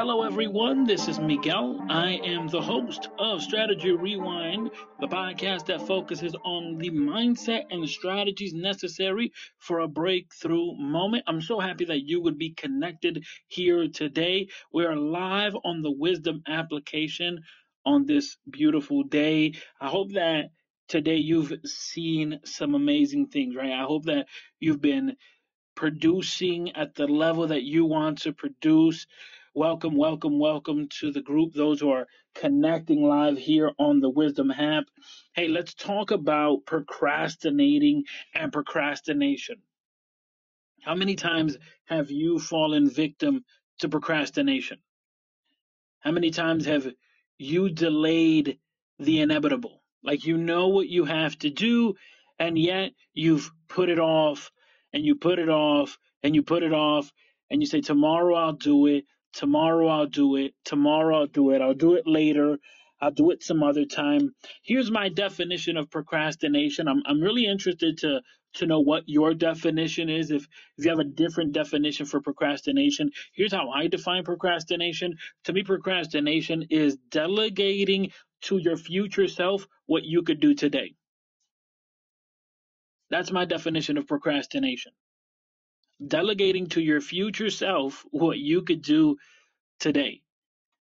Hello, everyone. This is Miguel. I am the host of Strategy Rewind, the podcast that focuses on the mindset and strategies necessary for a breakthrough moment. I'm so happy that you would be connected here today. We are live on the Wisdom application on this beautiful day. I hope that today you've seen some amazing things, right? I hope that you've been producing at the level that you want to produce. Welcome, welcome, welcome to the group, those who are connecting live here on the Wisdom app. Hey, let's talk about procrastinating and procrastination. How many times have you fallen victim to procrastination? How many times have you delayed the inevitable? Like you know what you have to do, and yet you've put it off and you put it off and you put it off and you say, Tomorrow I'll do it. Tomorrow I'll do it. Tomorrow I'll do it. I'll do it later. I'll do it some other time. Here's my definition of procrastination. I'm I'm really interested to to know what your definition is. If if you have a different definition for procrastination, here's how I define procrastination. To me, procrastination is delegating to your future self what you could do today. That's my definition of procrastination. Delegating to your future self what you could do today.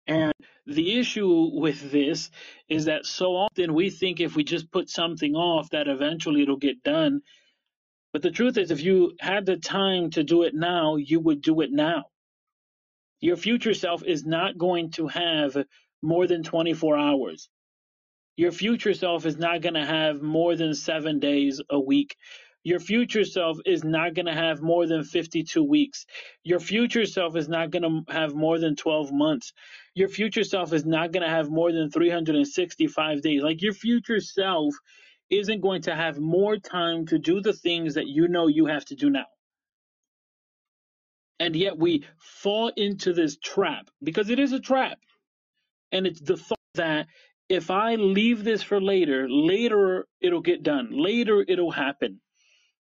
And the issue with this is that so often we think if we just put something off that eventually it'll get done. But the truth is, if you had the time to do it now, you would do it now. Your future self is not going to have more than 24 hours. Your future self is not going to have more than seven days a week. Your future self is not going to have more than 52 weeks. Your future self is not going to have more than 12 months. Your future self is not going to have more than 365 days. Like your future self isn't going to have more time to do the things that you know you have to do now. And yet we fall into this trap because it is a trap. And it's the thought that if I leave this for later, later it'll get done. Later it'll happen.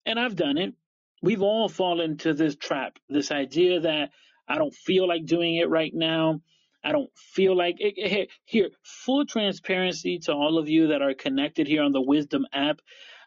And I've done it. We've all fallen into this trap, this idea that I don't feel like doing it right now. I don't feel like it. Here, full transparency to all of you that are connected here on the Wisdom app.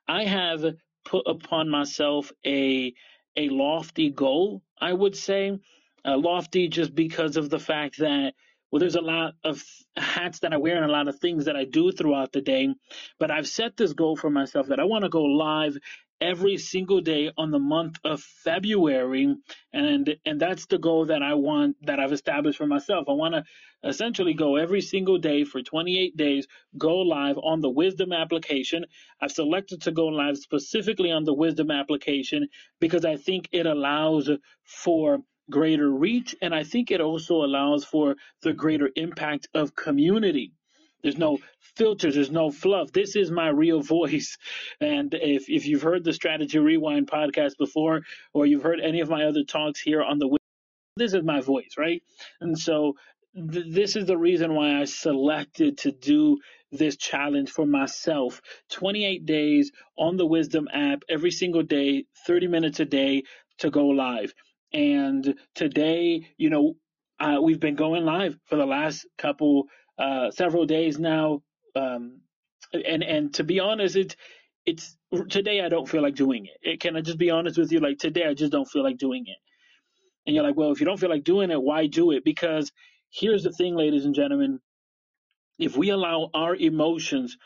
I have put upon myself a a lofty goal, I would say. Uh, lofty just because of the fact that well, there's a lot of hats that I wear and a lot of things that I do throughout the day. But I've set this goal for myself that I want to go live every single day on the month of February and and that's the goal that I want that I've established for myself. I want to essentially go every single day for 28 days go live on the Wisdom application. I've selected to go live specifically on the Wisdom application because I think it allows for greater reach, and I think it also allows for the greater impact of community. There's no filters, there's no fluff. This is my real voice. And if, if you've heard the Strategy Rewind podcast before, or you've heard any of my other talks here on the this is my voice, right? And so th- this is the reason why I selected to do this challenge for myself 28 days on the Wisdom app, every single day, 30 minutes a day to go live. And today, you know, uh, we've been going live for the last couple, uh, several days now. Um, and, and to be honest, it's, it's today I don't feel like doing it. it. Can I just be honest with you? Like today, I just don't feel like doing it. And you're like, well, if you don't feel like doing it, why do it? Because here's the thing, ladies and gentlemen. If we allow our emotions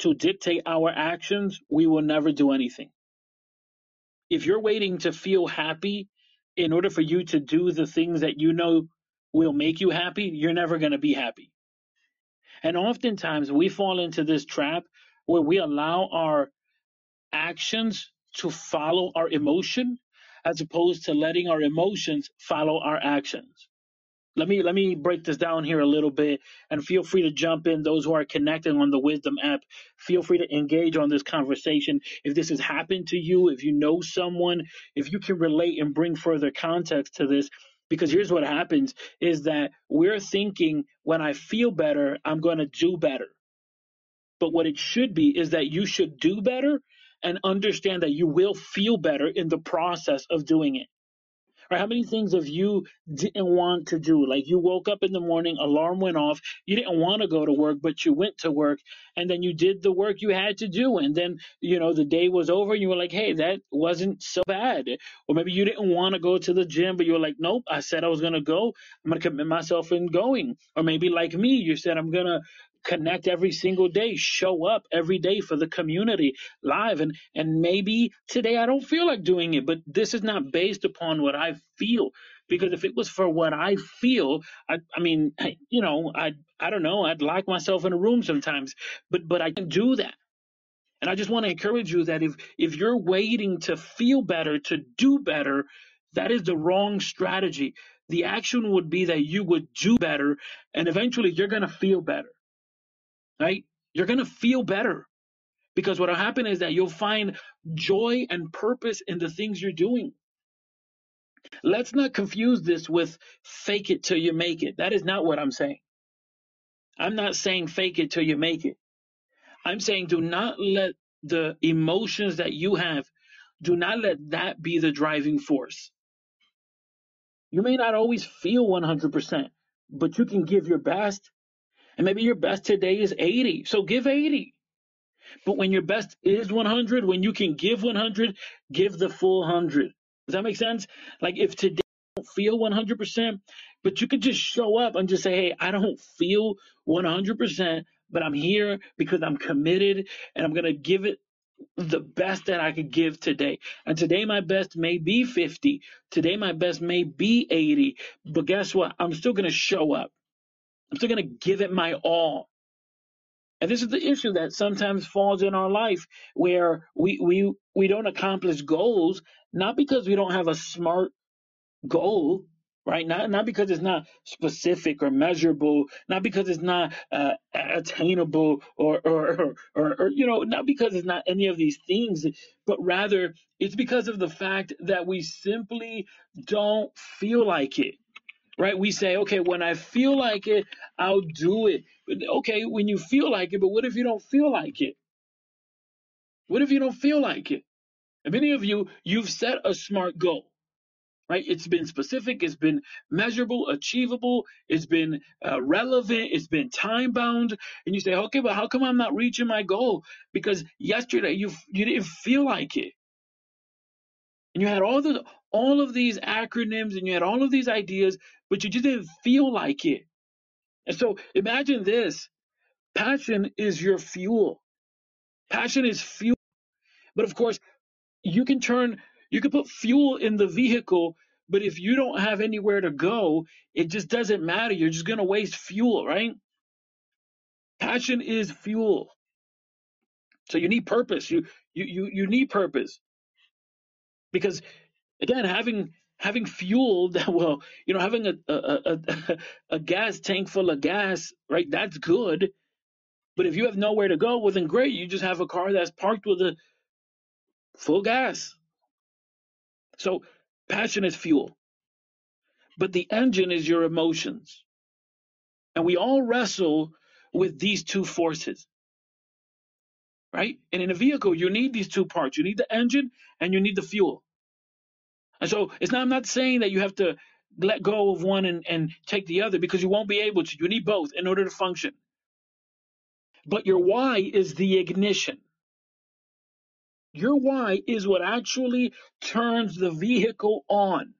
to dictate our actions, we will never do anything. If you're waiting to feel happy in order for you to do the things that you know will make you happy, you're never going to be happy. And oftentimes we fall into this trap where we allow our actions to follow our emotion as opposed to letting our emotions follow our actions. Let me let me break this down here a little bit and feel free to jump in those who are connecting on the Wisdom app. Feel free to engage on this conversation. If this has happened to you, if you know someone, if you can relate and bring further context to this, because here's what happens is that we're thinking when I feel better, I'm going to do better. But what it should be is that you should do better and understand that you will feel better in the process of doing it Or how many things have you didn't want to do? Like you woke up in the morning, alarm went off, you didn't want to go to work, but you went to work and then you did the work you had to do. And then, you know, the day was over and you were like, hey, that wasn't so bad. Or maybe you didn't want to go to the gym, but you were like, nope, I said I was going to go. I'm going to commit myself in going. Or maybe like me, you said, I'm going to connect every single day show up every day for the community live. And and maybe today i don't feel like doing it but this is not based upon what i feel. Because if it was for what i feel i i mean you know i i don't know i'd lock myself in a room sometimes but but i can do that. And i just want to encourage you that if if you're waiting to feel better to do better that is the wrong strategy. The action would be that you would do better and eventually you're going to feel better right? You're going to feel better because what will happen is that you'll find joy and purpose in the things you're doing. Let's not confuse this with fake it till you make it. That is not what I'm saying. I'm not saying fake it till you make it. I'm saying do not let the emotions that you have, do not let that be the driving force. You may not always feel 100%, but you can give your best. And maybe your best today is 80. So give 80. But when your best is 100, when you can give 100, give the full 100. Does that make sense? Like if today you don't feel 100%, but you could just show up and just say, hey, I don't feel 100%, but I'm here because I'm committed and I'm going to give it the best that I could give today. And today my best may be 50. Today my best may be 80. But guess what? I'm still going to show up. I'm still going to give it my all. And this is the issue that sometimes falls in our life where we, we, we don't accomplish goals, not because we don't have a smart goal, right? Not, not because it's not specific or measurable, not because it's not uh, attainable or, or, or, or, or, you know, not because it's not any of these things, but rather it's because of the fact that we simply don't feel like it right? We say, okay, when I feel like it, I'll do it. But okay, when you feel like it, but what if you don't feel like it? What if you don't feel like it? And many of you, you've set a smart goal, right? It's been specific, it's been measurable, achievable, it's been uh, relevant, it's been time bound, and you say, okay, but how come I'm not reaching my goal? Because yesterday you you didn't feel like it, and you had all the all of these acronyms and you had all of these ideas, but you just didn't feel like it. And so imagine this passion is your fuel. Passion is fuel. But of course, you can turn, you can put fuel in the vehicle, but if you don't have anywhere to go, it just doesn't matter. You're just going to waste fuel, right? Passion is fuel. So you need purpose. You, you, you, you need purpose because again, having having fuel that well, you know, having a, a a, a gas tank full of gas, right? That's good. But if you have nowhere to go, well, then great. You just have a car that's parked with a full gas. So passion is fuel, but the engine is your emotions, and we all wrestle with these two forces. Right? And in a vehicle, you need these two parts. You need the engine and you need the fuel. And so it's not I'm not saying that you have to let go of one and, and take the other because you won't be able to. You need both in order to function. But your why is the ignition. Your why is what actually turns the vehicle on.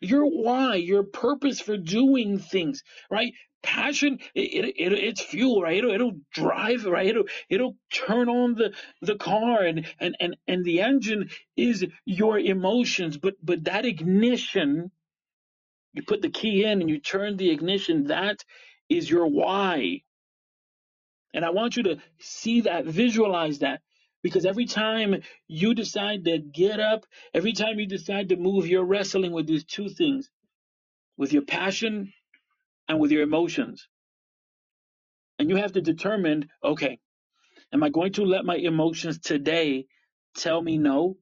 Your why, your purpose for doing things, right? Passion it, it, it, it's fuel right? It'll, it'll drive right? It'll it'll turn on the the car and and and and the engine is your emotions. But but that ignition you put the key in and you turn the ignition that is your why. And i want you to see that visualize that because every time you decide to get up every time you decide to move you're wrestling with these two things with your passion and with your emotions. And you have to determine okay, am I going to let my emotions today tell me no?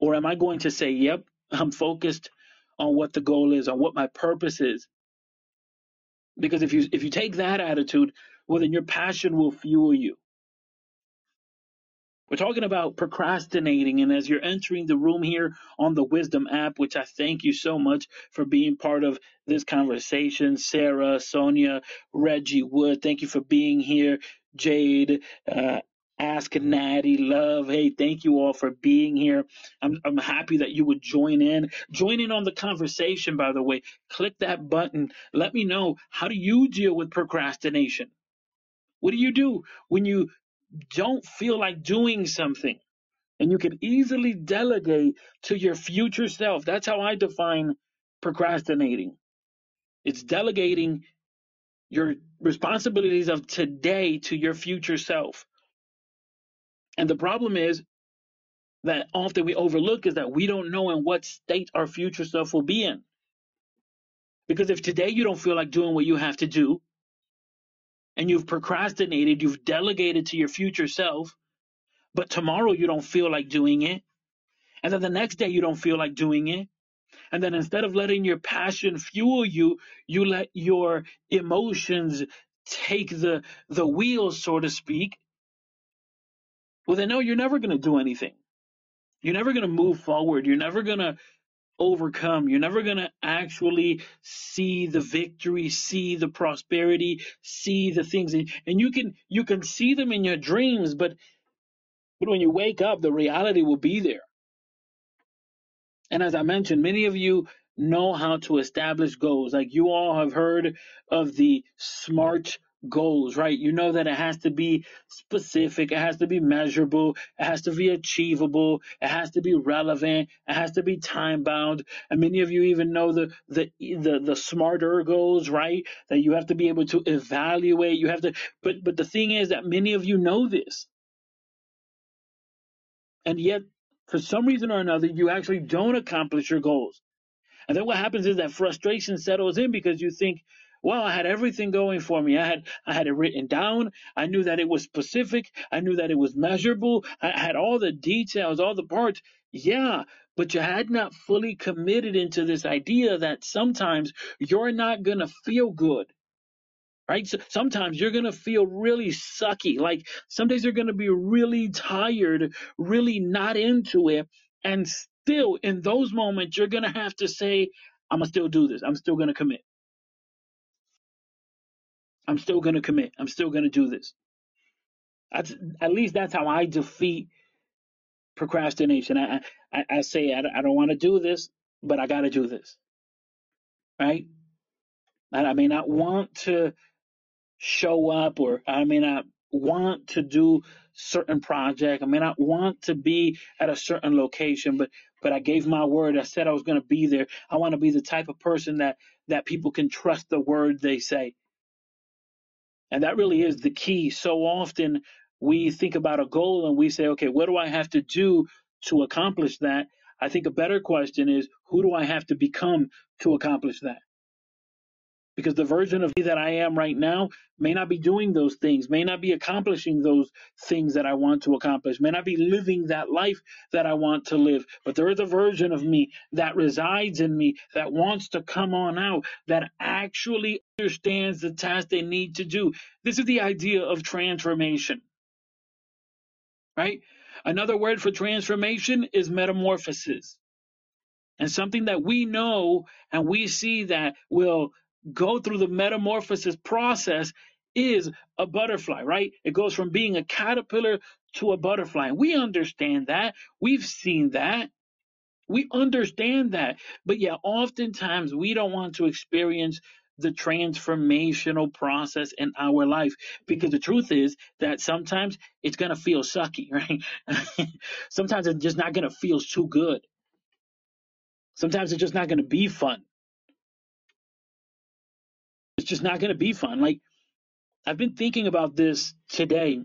Or am I going to say, yep, I'm focused on what the goal is, on what my purpose is? Because if you if you take that attitude, well then your passion will fuel you. We're talking about procrastinating. And as you're entering the room here on the Wisdom app, which I thank you so much for being part of this conversation, Sarah, Sonia, Reggie Wood, thank you for being here. Jade, uh, Ask Natty, Love. Hey, thank you all for being here. I'm, I'm happy that you would join in. Join in on the conversation, by the way. Click that button. Let me know how do you deal with procrastination? What do you do when you don't feel like doing something? And you can easily delegate to your future self. That's how I define procrastinating. It's delegating your responsibilities of today to your future self. And the problem is that often we overlook is that we don't know in what state our future self will be in. Because if today you don't feel like doing what you have to do, and you've procrastinated, you've delegated to your future self, but tomorrow you don't feel like doing it, and then the next day you don't feel like doing it, and then instead of letting your passion fuel you, you let your emotions take the the wheel, so to speak. Well, then no, you're never going to do anything. You're never going to move forward. You're never going to overcome. You're never going to actually see the victory, see the prosperity, see the things and you can you can see them in your dreams, but but when you wake up, the reality will be there. And as I mentioned, many of you know how to establish goals. Like you all have heard of the SMART goals, right? You know that it has to be specific, it has to be measurable, it has to be achievable, it has to be relevant, it has to be time bound. And many of you even know the the the, the smarter goals, right? That you have to be able to evaluate, you have to but but the thing is that many of you know this. And yet for some reason or another you actually don't accomplish your goals. And then what happens is that frustration settles in because you think, well, I had everything going for me. I had I had it written down. I knew that it was specific. I knew that it was measurable. I had all the details, all the parts. Yeah, but you had not fully committed into this idea that sometimes you're not going to feel good. Right? So sometimes you're going to feel really sucky. Like some days you're going to be really tired, really not into it. And still in those moments, you're going to have to say, I'm going to still do this. I'm still going to commit. I'm still going to commit. I'm still going to do this. At least that's how I defeat procrastination. I, I, I say, I, I don't want to do this, but I got to do this. Right? And I may not want to show up or I may not want to do certain project. I may not want to be at a certain location, but but I gave my word. I said I was going to be there. I want to be the type of person that that people can trust the word they say. And that really is the key. So often we think about a goal and we say, okay, what do I have to do to accomplish that? I think a better question is, who do I have to become to accomplish that? Because the version of me that I am right now may not be doing those things, may not be accomplishing those things that I want to accomplish, may not be living that life that I want to live. But there is a version of me that resides in me that wants to come on out, that actually understands the task they need to do. This is the idea of transformation, right? Another word for transformation is metamorphosis. And something that we know and we see that will go through the metamorphosis process is a butterfly, right? It goes from being a caterpillar to a butterfly. We understand that. We've seen that. We understand that. But yeah, oftentimes we don't want to experience the transformational process in our life because the truth is that sometimes it's going to feel sucky, right? sometimes it's just not going to feel too good. Sometimes it's just not going to be fun. It's just not going to be fun. Like I've been thinking about this today,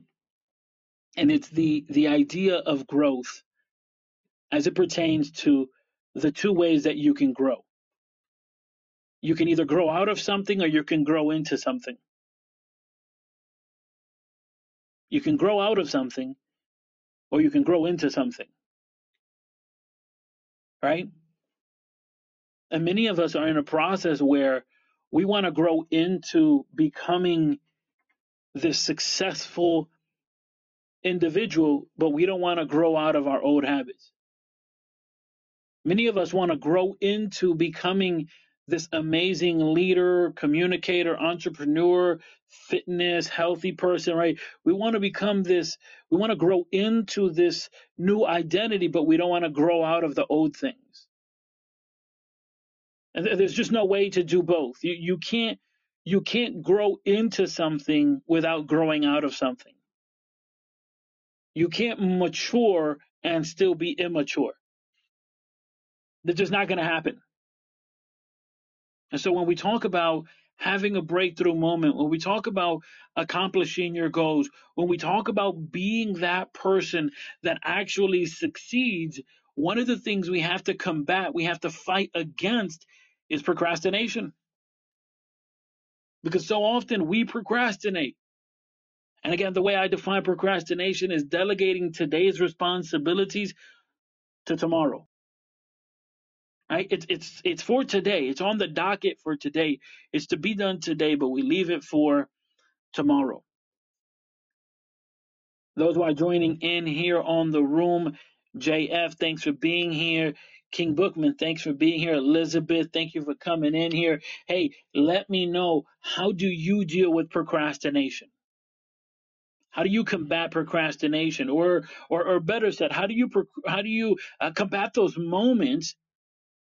and it's the the idea of growth as it pertains to the two ways that you can grow. You can either grow out of something or you can grow into something. You can grow out of something or you can grow into something. Right? And many of us are in a process where we want to grow into becoming this successful individual, but we don't want to grow out of our old habits. Many of us want to grow into becoming this amazing leader, communicator, entrepreneur, fitness, healthy person, right? We want to become this, we want to grow into this new identity, but we don't want to grow out of the old things. And there's just no way to do both. You you can't you can't grow into something without growing out of something. You can't mature and still be immature. That's just not going to happen. And so when we talk about having a breakthrough moment, when we talk about accomplishing your goals, when we talk about being that person that actually succeeds, one of the things we have to combat, we have to fight against is procrastination. Because so often we procrastinate. And again, the way I define procrastination is delegating today's responsibilities to tomorrow. Right? It's it's it's for today. It's on the docket for today. It's to be done today, but we leave it for tomorrow. Those who are joining in here on the room, JF, thanks for being here. King Bookman, thanks for being here. Elizabeth, thank you for coming in here. Hey, let me know how do you deal with procrastination? How do you combat procrastination, or or, or better said, how do you how do you uh, combat those moments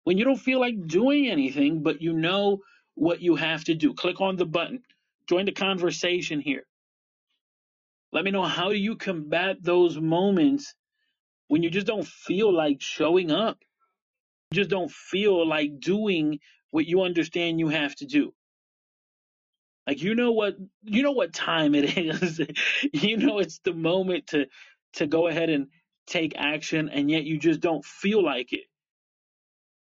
when you don't feel like doing anything, but you know what you have to do? Click on the button, join the conversation here. Let me know how do you combat those moments when you just don't feel like showing up just don't feel like doing what you understand you have to do. Like you know what you know what time it is. you know it's the moment to to go ahead and take action and yet you just don't feel like it.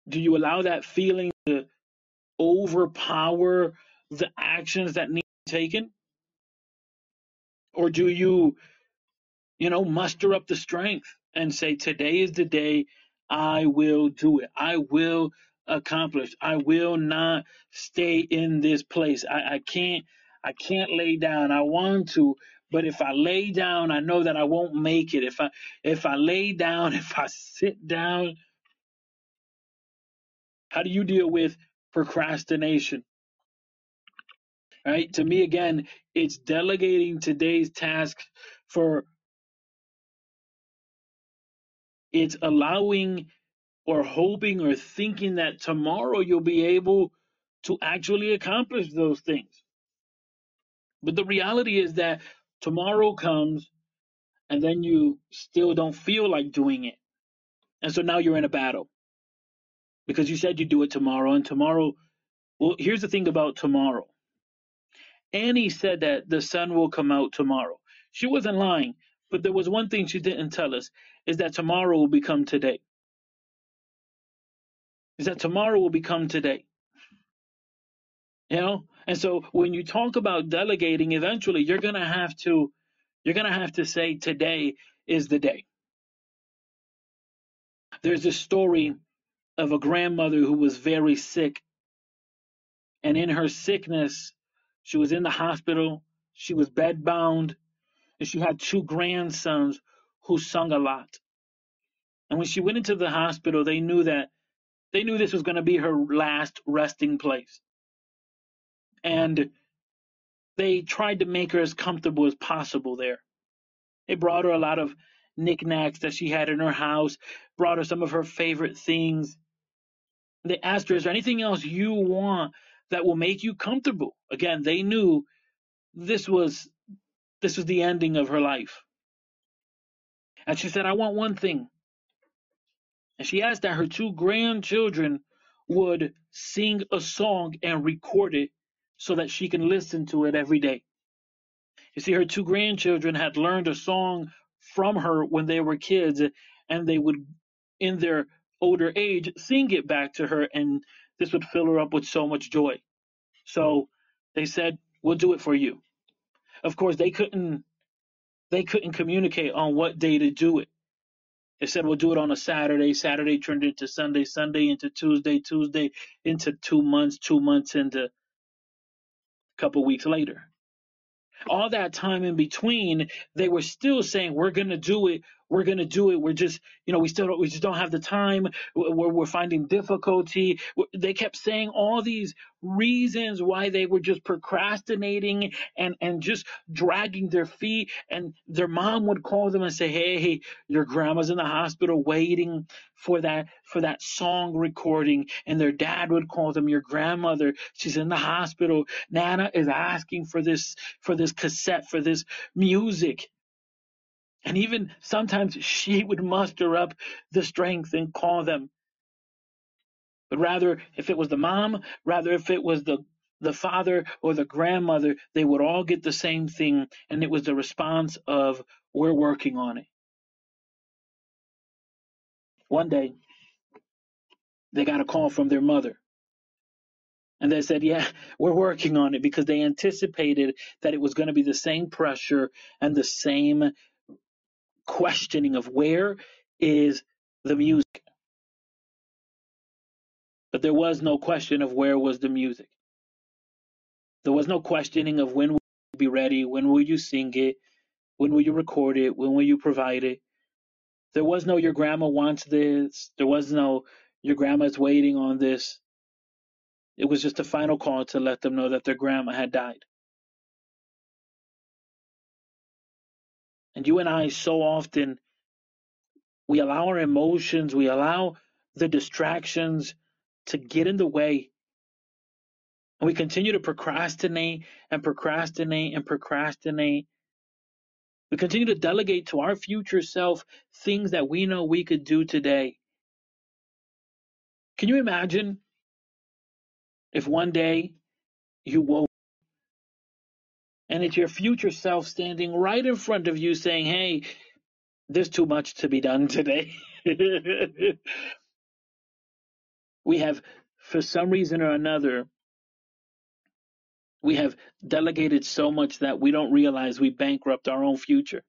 Do you allow that feeling to overpower the actions that need to be taken? Or do you you know muster up the strength and say today is the day I will do it. I will accomplish. I will not stay in this place. I, I can't I can't lay down. I want to, but if I lay down, I know that I won't make it. If I if I lay down, if I sit down, how do you deal with procrastination? Right? To me again, it's delegating today's task for it's allowing or hoping or thinking that tomorrow you'll be able to actually accomplish those things. But the reality is that tomorrow comes and then you still don't feel like doing it. And so now you're in a battle because you said you'd do it tomorrow and tomorrow. Well, here's the thing about tomorrow. Annie said that the sun will come out tomorrow. She wasn't lying, but there was one thing she didn't tell us is that tomorrow will become today. Is that tomorrow will become today. You know? And so when you talk about delegating, eventually you're gonna have to you're gonna have to say today is the day. There's a story of a grandmother who was very sick. And in her sickness, she was in the hospital, she was bedbound, and she had two grandsons who sung a lot. And when she went into the hospital, they knew that they knew this was going to be her last resting place. And they tried to make her as comfortable as possible there. They brought her a lot of knickknacks that she had in her house, brought her some of her favorite things. They asked her, Is there anything else you want that will make you comfortable? Again, they knew this was this was the ending of her life. And she said, I want one thing. And she asked that her two grandchildren would sing a song and record it so that she can listen to it every day. You see, her two grandchildren had learned a song from her when they were kids, and they would, in their older age, sing it back to her, and this would fill her up with so much joy. So they said, We'll do it for you. Of course, they couldn't they couldn't communicate on what day to do it. They said we'll do it on a Saturday. Saturday turned into Sunday, Sunday into Tuesday, Tuesday into two months, two months into a couple weeks later. all that time in between, they were still saying, "We're going to do it. We're going to do it. We're just, you know, we still don't, we just don't have the time. We're, we're finding difficulty." They kept saying all these reasons why they were just procrastinating and and just dragging their feet. And their mom would call them and say, "Hey, your grandma's in the hospital waiting for that for that song recording." And their dad would call them, "Your grandmother, she's in the hospital. Nana is asking for this for this cassette for this music." And even sometimes she would muster up the strength and call them. But rather, if it was the mom, rather if it was the the father or the grandmother, they would all get the same thing, and it was the response of, We're working on it. One day, they got a call from their mother. And they said, Yeah, we're working on it because they anticipated that it was going to be the same pressure and the same questioning of where is the music. But there was no question of where was the music. There was no questioning of when will you be ready, when will you sing it, when will you record it, when will you provide it. There was no your grandma wants this. There was no your grandma's waiting on this. It was just a final call to let them know that their grandma had died. And you and I so often we allow our emotions, we allow the distractions to get in the way and we continue to procrastinate and procrastinate and procrastinate. We continue to delegate to our future self things that we know we could do today. Can you imagine if one day you woke and it's your future self standing right in front of you saying, Hey, there's too much to be done today. we have, for some reason or another, we have delegated so much that we don't realize we bankrupt our own future.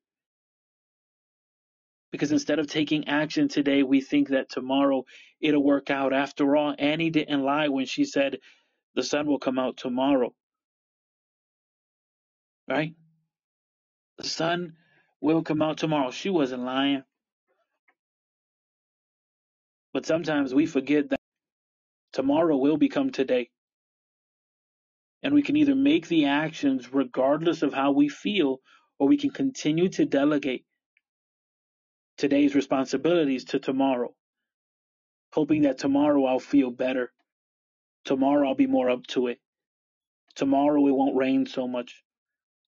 Because instead of taking action today, we think that tomorrow it'll work out. After all, Annie didn't lie when she said the sun will come out tomorrow. Right? The sun will come out tomorrow. She wasn't lying. But sometimes we forget that tomorrow will become today. And we can either make the actions regardless of how we feel, or we can continue to delegate today's responsibilities to tomorrow, hoping that tomorrow I'll feel better. Tomorrow I'll be more up to it. Tomorrow it won't rain so much.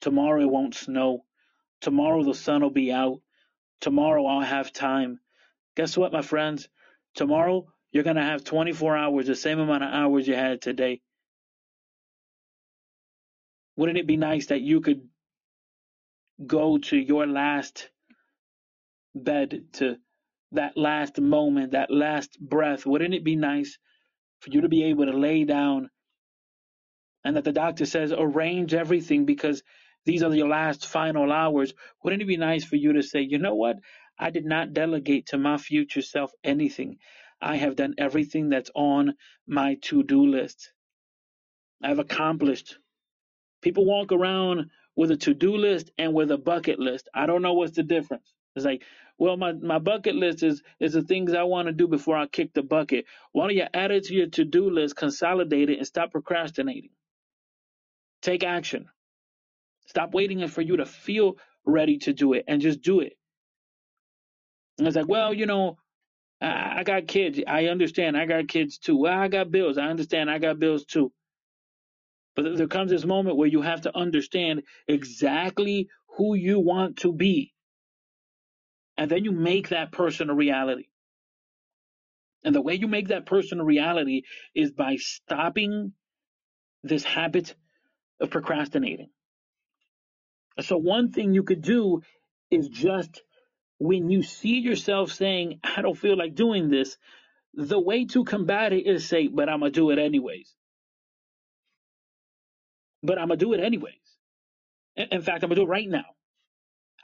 Tomorrow it won't snow. Tomorrow the sun will be out. Tomorrow I'll have time. Guess what, my friends? Tomorrow you're going to have 24 hours, the same amount of hours you had today. Wouldn't it be nice that you could go to your last bed, to that last moment, that last breath? Wouldn't it be nice for you to be able to lay down and that the doctor says arrange everything because these are your last final hours? Wouldn't it be nice for you to say, you know what? I did not delegate to my future self anything. I have done everything that's on my to do list. I've accomplished People walk around with a to-do list and with a bucket list. I don't know what's the difference. It's like, well, my, my bucket list is is the things I want to do before I kick the bucket. Why don't you add it to your to-do list, consolidate it, and stop procrastinating? Take action. Stop waiting for you to feel ready to do it and just do it. And it's like, well, you know, I, I got kids. I understand. I got kids too. Well, I got bills. I understand. I got bills too. But there comes this moment where you have to understand exactly who you want to be. And then you make that person a reality. And the way you make that person a reality is by stopping this habit of procrastinating. So, one thing you could do is just when you see yourself saying, I don't feel like doing this, the way to combat it is say, but I'm going to do it anyways but I'm gonna do it anyways. In fact, I'm gonna do it right now.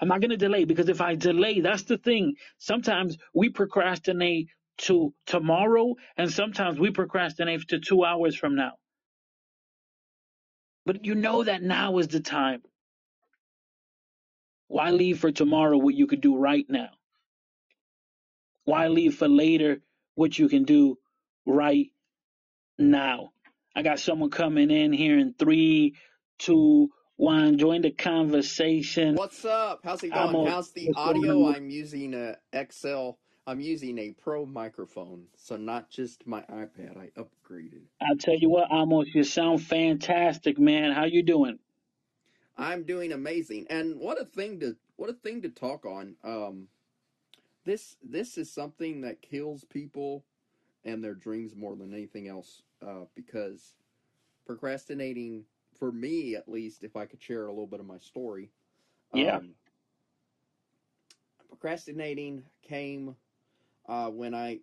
I'm not gonna delay because if I delay, that's the thing. Sometimes we procrastinate to tomorrow, and sometimes we procrastinate to two hours from now. But you know that now is the time. Why leave for tomorrow what you could do right now? Why leave for later what you can do right now? I got someone coming in here in three, two, one. Join the conversation. What's up? How's it I'm going? on. How's the audio? I'm using a XL. I'm using a pro microphone, so not just my iPad. I upgraded. I tell you what, Amos, you sound fantastic, man. How you doing? I'm doing amazing. And what a thing to what a thing to talk on. Um this this is something that kills people and their dreams more than anything else uh because procrastinating for me at least if I could share a little bit of my story. Yeah. Um procrastinating came uh, when I,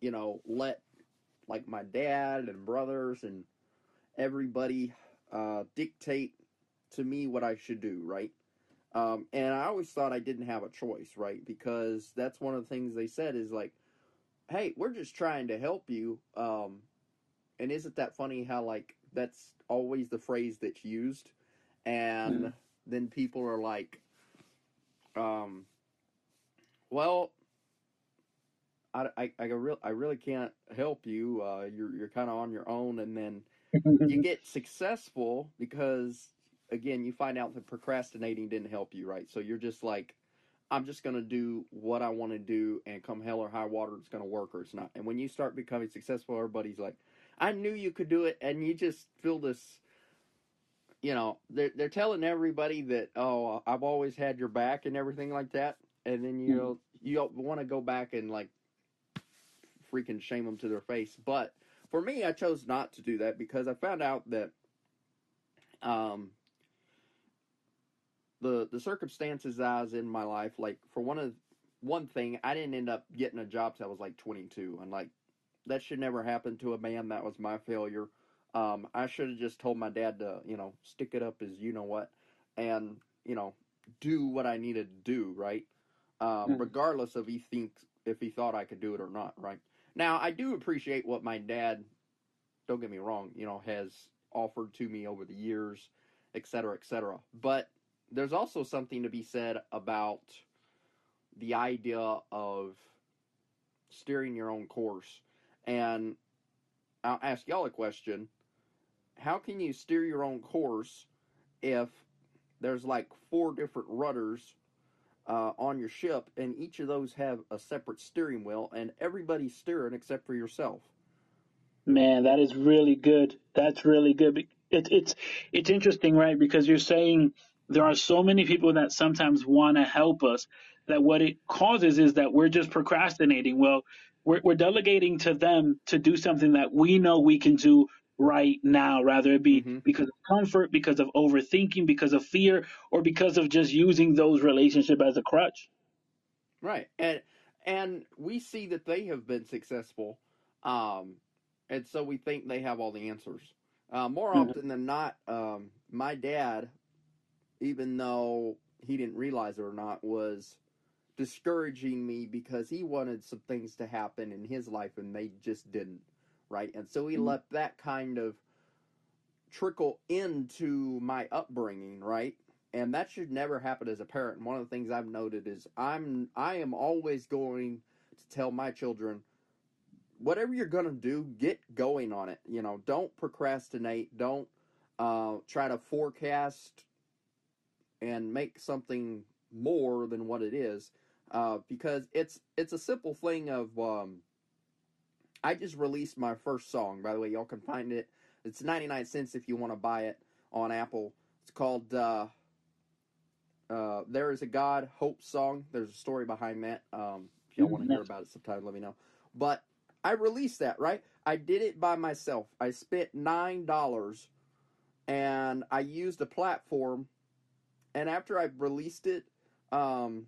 you know, let like my dad and brothers and everybody uh, dictate to me what I should do, right? Um, and I always thought I didn't have a choice, right? Because that's one of the things they said is like, hey, we're just trying to help you. Um, and isn't that funny how, like, that's always the phrase that's used? And Mhm. then people are like, um, well, I, I, I, real, I really can't help you. Uh, you're you're kind of on your own, and then you get successful because again, you find out that procrastinating didn't help you, right? So you're just like, I'm just gonna do what I want to do, and come hell or high water, it's gonna work or it's not. And when you start becoming successful, everybody's like, I knew you could do it, and you just feel this. You know, they're they're telling everybody that oh, I've always had your back and everything like that, and then you know you want to go back and like freaking shame them to their face. But for me, I chose not to do that because I found out that um, the the circumstances I was in my life, like for one of one thing, I didn't end up getting a job till I was like 22, and like that should never happen to a man. That was my failure. Um, I should have just told my dad to, you know, stick it up as you know what, and you know, do what I needed to do, right? Um, Mhm. regardless of he thinks if he thought I could do it or not, right? Now I do appreciate what my dad. Don't get me wrong, you know, has offered to me over the years, et cetera, et cetera. But there's also something to be said about the idea of steering your own course. And I'll ask y'all a question. How can you steer your own course if there's like four different rudders uh, on your ship and each of those have a separate steering wheel and everybody's steering except for yourself? Man, that is really good. That's really good. It, it's it's interesting, right? Because you're saying there are so many people that sometimes want to help us that what it causes is that we're just procrastinating. Well, we're, we're delegating to them to do something that we know we can do right now, rather it be hmm because of comfort, because of overthinking, because of fear, or because of just using those relationship as a crutch. Right. And and we see that they have been successful. Um and so we think they have all the answers. Uh, more Mhm. often than not, um, my dad, even though he didn't realize it or not, was discouraging me because he wanted some things to happen in his life and they just didn't. Right. And so he Mhm. let that kind of trickle into my upbringing, right? And that should never happen as a parent. And one of the things I've noted is I'm I am always going to tell my children whatever you're going to do, get going on it. You know, don't procrastinate, don't uh, try to forecast and make something more than what it is uh, because it's it's a simple thing of um, I just released my first song. By the way, y'all can find it. It's 99 cents if you want to buy it on Apple. It's called uh, uh, There is a God Hope Song. There's a story behind that. Um, if y'all want to hear about it sometime, let me know. But I released that, right? I did it by myself. I spent $9 and I used a platform. And after I released it, um,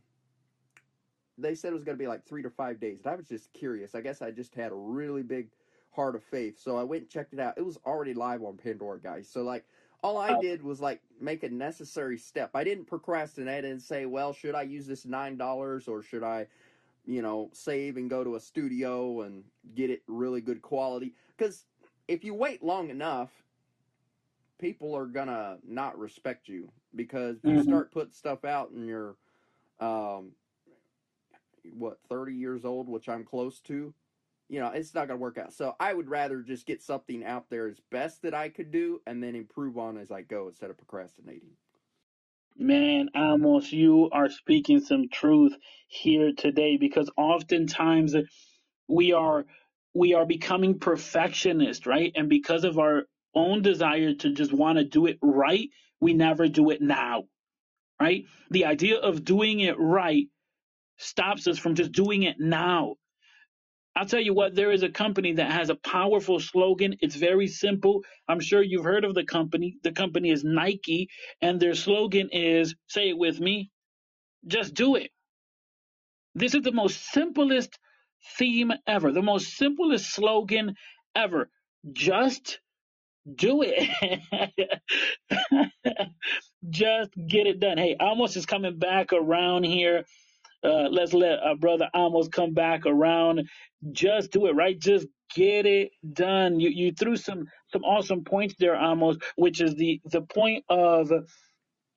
they said it was going to be like three to five days. And I was just curious. I guess I just had a really big heart of faith. So I went and checked it out. It was already live on Pandora, guys. So, like, all I did was like make a necessary step. I didn't procrastinate and say, well, should I use this $9 or should I, you know, save and go to a studio and get it really good quality? Because if you wait long enough, people are gonna not respect you because you Mhm. start putting stuff out and you're um what 30 years old which i'm close to you know it's not gonna work out so i would rather just get something out there as best that i could do and then improve on as i go instead of procrastinating Man, Amos, you are speaking some truth here today because oftentimes we are we are becoming perfectionists, right? And because of our own desire to just want to do it right, we never do it now, right? The idea of doing it right stops us from just doing it now. I'll tell you what, there is a company that has a powerful slogan. It's very simple. I'm sure you've heard of the company. The company is Nike, and their slogan is say it with me, just do it. This is the most simplest theme ever, the most simplest slogan ever. Just do it. Just get it done. Hey, Amos is coming back around here. Uh, let's let our brother Amos come back around. Just do it, right? Just get it done. You you threw some some awesome points there, Amos, which is the the point of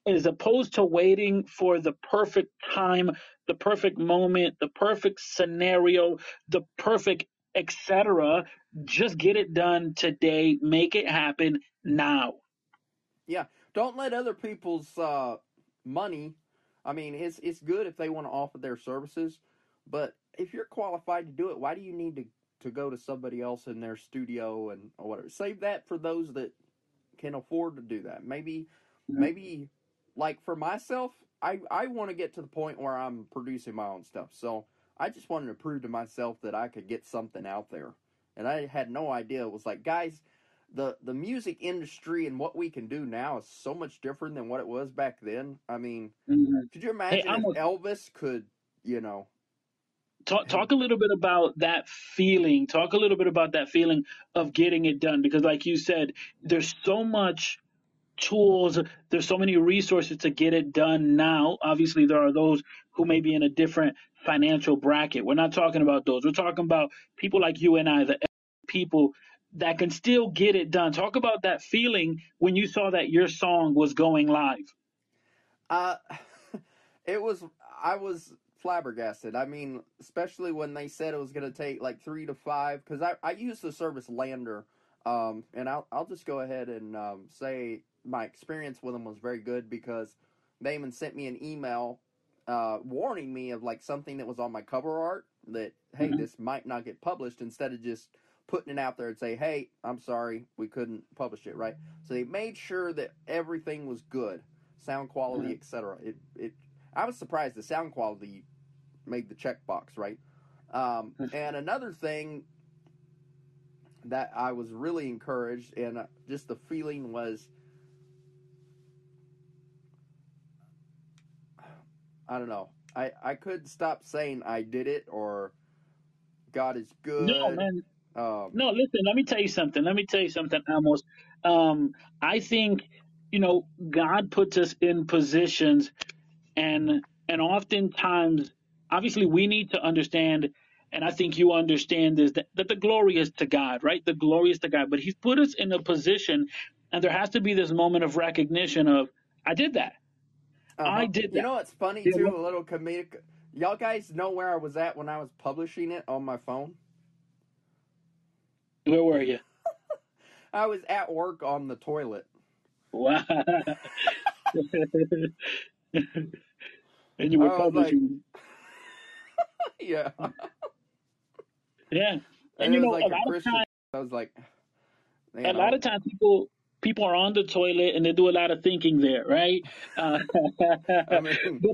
as opposed to waiting for the perfect time, the perfect moment, the perfect scenario, the perfect etc. Just get it done today. Make it happen now. yeah don't let other people's uh money i mean it's it's good if they want to offer their services but if you're qualified to do it why do you need to to go to somebody else in their studio and or whatever save that for those that can afford to do that maybe maybe like for myself i i want to get to the point where i'm producing my own stuff so i just wanted to prove to myself that i could get something out there and i had no idea it was like guys the the music industry and what we can do now is so much different than what it was back then i mean Mhm. could you imagine I'm if with- elvis could you know Talk, talk a little bit about that feeling. Talk a little bit about that feeling of getting it done because, like you said, there's so much tools, there's so many resources to get it done now. Obviously, there are those who may be in a different financial bracket. We're not talking about those. We're talking about people like you and I, the people that can still get it done. Talk about that feeling when you saw that your song was going live. Uh, it was. I was flabbergasted. I mean, especially when they said it was going to take like three to five. Because I I use the service LANDR, um, and I'll I'll just go ahead and um, say my experience with them was very good because they even sent me an email uh, warning me of like something that was on my cover art that hey Mhm. this might not get published instead of just putting it out there and say hey I'm sorry we couldn't publish it right? So they made sure that everything was good. Sound quality Mhm. etc it it I was surprised the sound quality made the checkbox right? Um, and another thing that I was really encouraged and uh, just the feeling was I don't know. I I couldn't stop saying I did it or God is good. No, man. Um, No, listen, let me tell you something. Let me tell you something, Amos. Um, I think, you know, God puts us in positions and and oftentimes obviously we need to understand and I think you understand this that, that the glory is to God, right? The glory is to God. But He's put us in a position and there has to be this moment of recognition of I did that. Uh-huh. I did You know what's funny Yeah, too? what- A little comedic. Y'all guys know where I was at when I was publishing it on my phone? Where were you? I was at work on the toilet. Wow. and you were I was like- publishing. yeah. yeah. And And you it know, was a like lot a of Christian. times I was like, a know, lot of times people people are on the toilet and they do a lot of thinking there, right? Uh, I mean, but,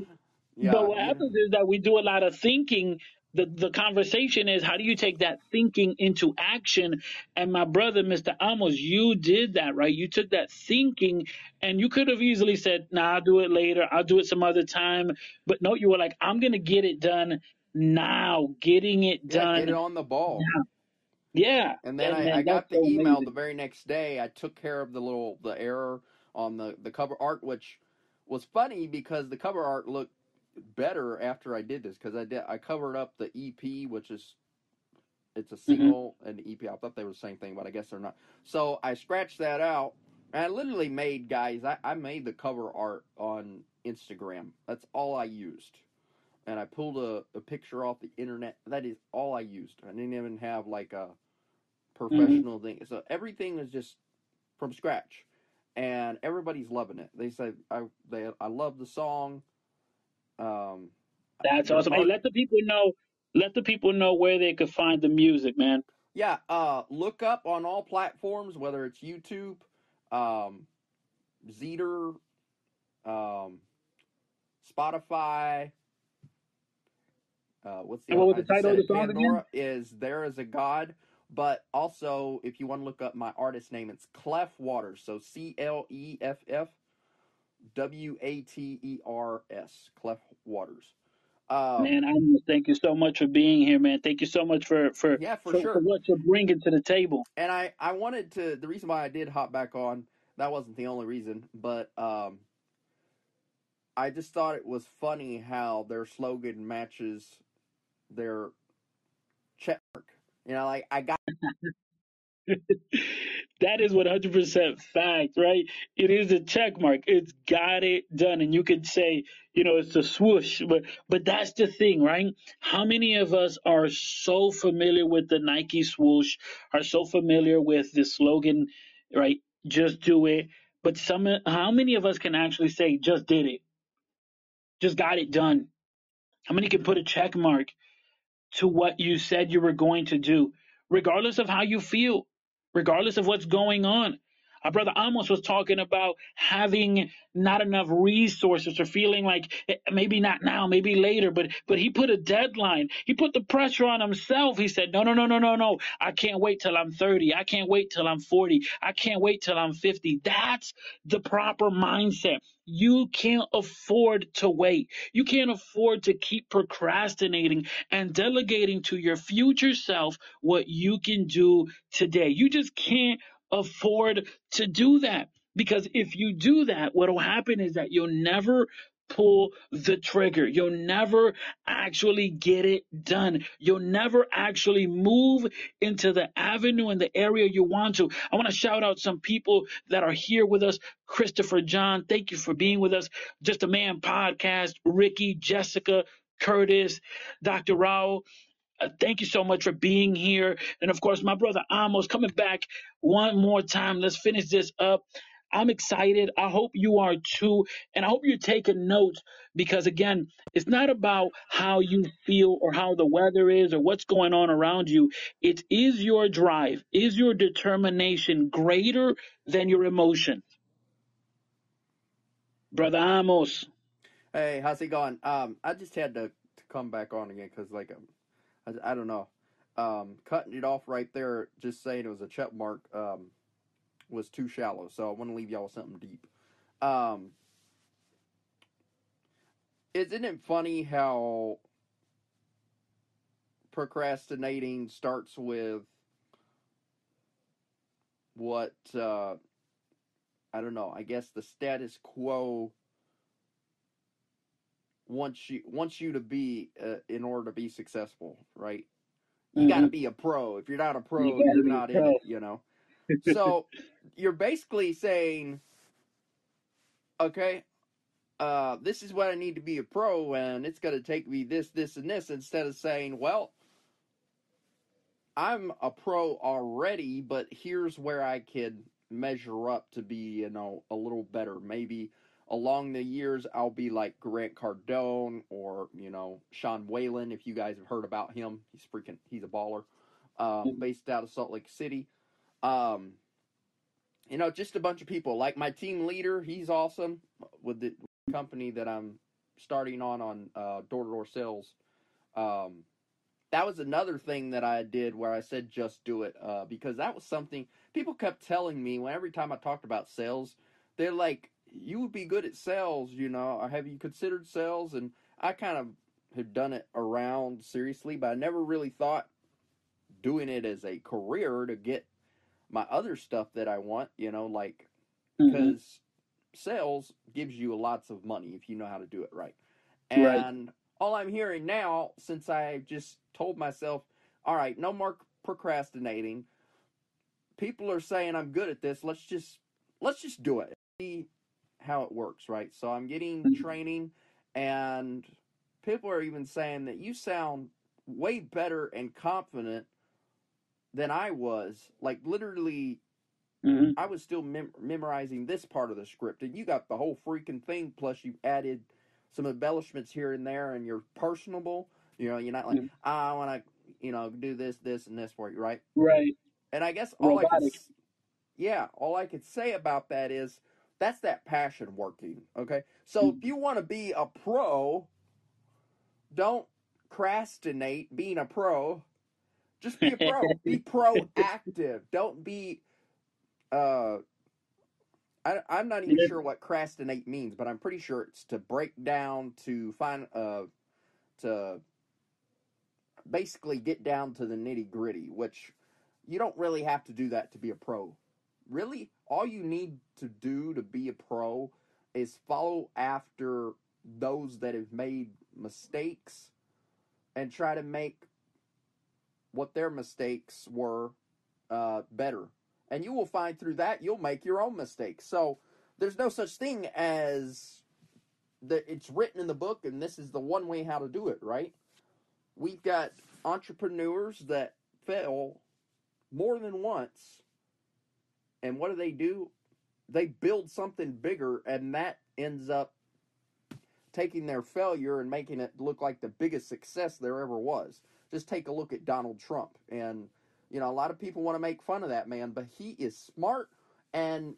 yeah, but what yeah. happens is that we do a lot of thinking. The the conversation is how do you take that thinking into action? And my brother, Mr. Amos, you did that, right? You took that thinking and you could have easily said, nah, I'll do it later, I'll do it some other time. But no, you were like, I'm gonna get it done now, getting it Yeah, done. get it on the ball. Yeah. And then man, I, I got the so email amazing. the very next day. I took care of the little the error on the the cover art, which was funny because the cover art looked better after I did this because I did I covered up the EP, which is it's a Mm-hmm. single and EP. I thought they were the same thing, but I guess they're not. So I scratched that out And I literally made guys. I, I made the cover art on Instagram. That's all I used. And I pulled a, a picture off the internet. That is all I used. I didn't even have like a professional thing. So everything is just from scratch. And everybody's loving it. They say I they I love the song. Um That's awesome. Hey, let the people know. Let the people know where they could find the music, man. Yeah, uh, look up on all platforms, whether it's YouTube, um, Zeter, um, Spotify. Uh, what's the what was the title of the song again? Is there is a God, but also if you want to look up my artist name, it's Cleff Waters. So C L E F F W A T E R S. Cleff Waters. Um, Man, I want to thank you so much for being here, man. Thank you so much for for yeah, for for, sure. for what you're bringing to the table. and I I wanted to the reason why I did hop back on that wasn't the only reason, but um I just thought it was funny how their slogan matches their check mark. You know, like I got That is 100% fact, right? It is a check mark. It's got it done. And you could say, you know, it's a swoosh, but, but that's the thing, right? How many of us are so familiar with the Nike swoosh, are so familiar with the slogan, right? Just do it. But some, how many of us can actually say, just did it, just got it done? How many can put a check mark to what you said you were going to do, regardless of how you feel, regardless of what's going on. Our brother Amos was talking about having not enough resources or feeling like eh, maybe not now, maybe later, but but he put a deadline. He put the pressure on himself. He said, "No, no, no, no, no, no. I can't wait till I'm 30. I can't wait till I'm 40. I can't wait till I'm 50." That's the proper mindset. You can't afford to wait. You can't afford to keep procrastinating and delegating to your future self what you can do today. You just can't afford to do that because if you do that, what will happen is that you'll never pull the trigger. You'll never actually get it done. You'll never actually move into the avenue and the area you want to. I want to shout out some people that are here with us. Christopher John, thank you for being with us. Just a Man podcast, Ricky, Jessica, Curtis, Dr. Rao. Uh, thank you so much for being here. And of course, my brother Amos coming back one more time. Let's finish this up. I'm excited. I hope you are too. And I hope you're taking notes because, again, it's not about how you feel or how the weather is or what's going on around you. It is your drive, is your determination greater than your emotions? Brother Amos. Hey, how's it going? Um I just had to, to come back on again cuz like um, I, I don't know. Um cutting it off right there just saying it was a check mark um was too shallow. So I want to leave y'all with something deep. Um isn't it funny how procrastinating starts with what uh I don't know, I guess the status quo wants you wants you to be uh, in order to be successful, right? You got to be a pro. If you're not a pro, you're be not in it, you know. So, you're basically saying, okay, uh, this is what I need to be a pro, and it's going to take me this, this, and this, instead of saying, well, I'm a pro already, but here's where I could measure up to be, you know, a little better. Maybe along the years, I'll be like Grant Cardone or, you know, Sean Whalen, if you guys have heard about him. He's freaking, he's a baller, um, based out of Salt Lake City. Um, you know, just a bunch of people. Like my team leader, he's awesome with the company that I'm starting on on uh, door-to-door sales. Um, that was another thing that I did where I said just do it uh, because that was something people kept telling me when every time I talked about sales, they're like, "You would be good at sales, you know? Have you considered sales?" And I kind of had done it around seriously, but I never really thought doing it as a career to get my other stuff that I want, you know, like mm-hmm. because sales gives you lots of money if you know how to do it right. Right. And all I'm hearing now, since I just told myself, all right, no more procrastinating, people are saying I'm good at this. Let's just let's just do it. How it works, right? So I'm getting Mhm. training, and people are even saying that you sound way better and confident than I was. Like literally, Mhm. I was still mem- memorizing this part of the script, and you got the whole freaking thing. Plus, you added some embellishments here and there, and you're personable. You know, you're not like Mhm. "Ah, I want to, you know, do this, this, and this for you, right? Right. And I guess all I could, yeah, all I could say about that is that's that passion working. Okay, so if you want to be a pro, don't procrastinate being a pro. Just be a pro. be proactive. Don't be. Uh, I, I'm not even sure what procrastinate means, but I'm pretty sure it's to break down, to find, uh, to basically get down to the nitty gritty, which you don't really have to do that to be a pro. Really, all you need to do to be a pro is follow after those that have made mistakes and try to make what their mistakes were uh, better. And you will find through that you'll make your own mistakes. So there's no such thing as that it's written in the book and this is the one way how to do it, right? We've got entrepreneurs that fail more than once. And what do they do? They build something bigger and that ends up taking their failure and making it look like the biggest success there ever was. Just take a look at Donald Trump and you know, a lot of people want to make fun of that man, but he is smart and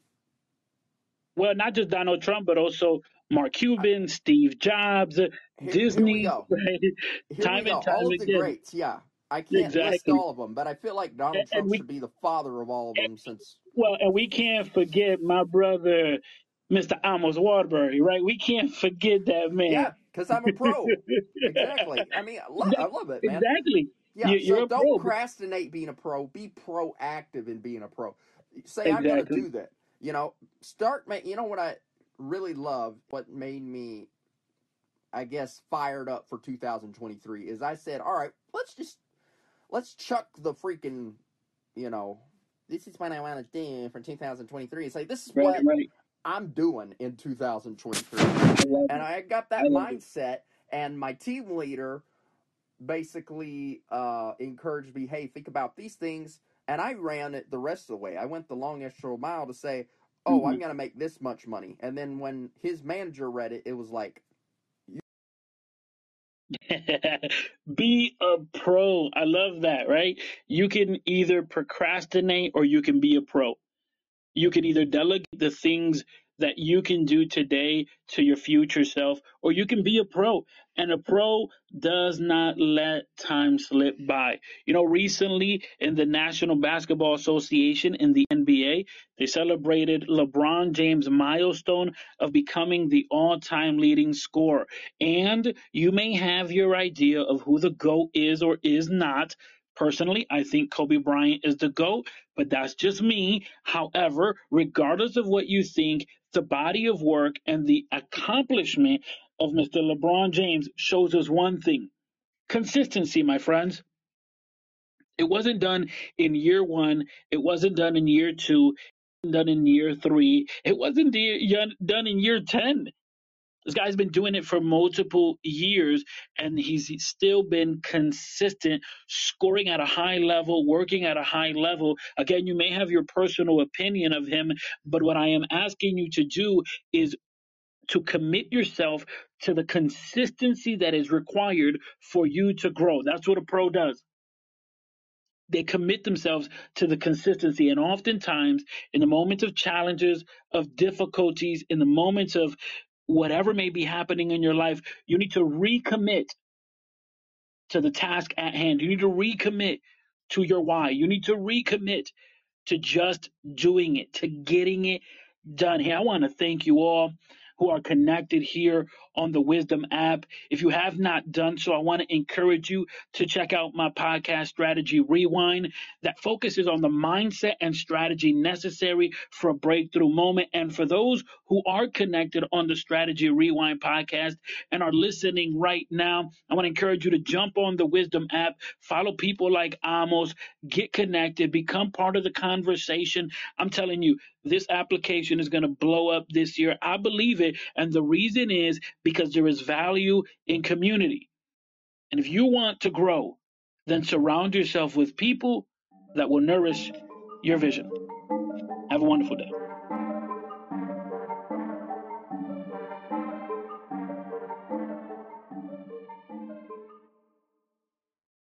Well, not just Donald Trump, but also Mark Cuban, Steve Jobs, here, Disney. here we go. Right? Time and time all again. greats, yeah. I can't list all of them, but I feel like Donald And- and Trump we- should be the father of all of them since Well, and we can't forget my brother, Mr. Amos Waterbury, right? We can't forget that man. Yeah, because I'm a pro. exactly. I mean, I love, I love it, man. Exactly. Yeah, You- you're so don't pro. procrastinate being a pro. Be proactive in being a pro. Say I'm going to do that. You know, start. Ma- you know what I really love? What made me, I guess, fired up for 2023 is I said, all right, let's just let's chuck the freaking, you know, this is what I want to do for 2023. It's like this is Right, what right. I'm doing in 2023 I and. I got that I love it. mindset. And my team leader basically uh, encouraged me, "Hey, think about these things." And I ran it the rest of the way. I went the long extra mile to say, "Oh, I'm Mhm. gonna make this much money." And then when his manager read it, it was like, be a pro. I love that, right? You can either procrastinate or you can be a pro. You can either delegate the things that you can do today to your future self, or you can be a pro. And a pro does not let time slip by. You know, recently in the National Basketball Association in the NBA, they celebrated LeBron James' milestone of becoming the all time leading scorer. And you may have your idea of who the GOAT is or is not. Personally, I think Kobe Bryant is the GOAT, but that's just me. However, regardless of what you think, the body of work and the accomplishment of Mr. LeBron James shows us one thing consistency, my friends. It wasn't done in year one, it wasn't done in year two, it wasn't done in year three, it wasn't de- done in year 10. This guy's been doing it for multiple years and he's still been consistent, scoring at a high level, working at a high level. Again, you may have your personal opinion of him, but what I am asking you to do is to commit yourself to the consistency that is required for you to grow. That's what a pro does. They commit themselves to the consistency. And oftentimes, in the moments of challenges, of difficulties, in the moments of whatever may be happening in your life, you need to recommit to the task at hand. You need to recommit to your why. You need to recommit to just doing it, to getting it done. Hey, I want to thank you all who are connected here on the Wisdom app. If you have not done so, I want to encourage you to check out my podcast, Strategy Rewind, that focuses on the mindset and strategy necessary for a breakthrough moment. And for those who are connected on the Strategy Rewind podcast and are listening right now, I want to encourage you to jump on the Wisdom app, follow people like Amos, get connected, become part of the conversation. I'm telling you, this application is going to blow up this year. I believe it. And the reason is because there is value in community. And if you want to grow, then surround yourself with people that will nourish your vision. Have a wonderful day.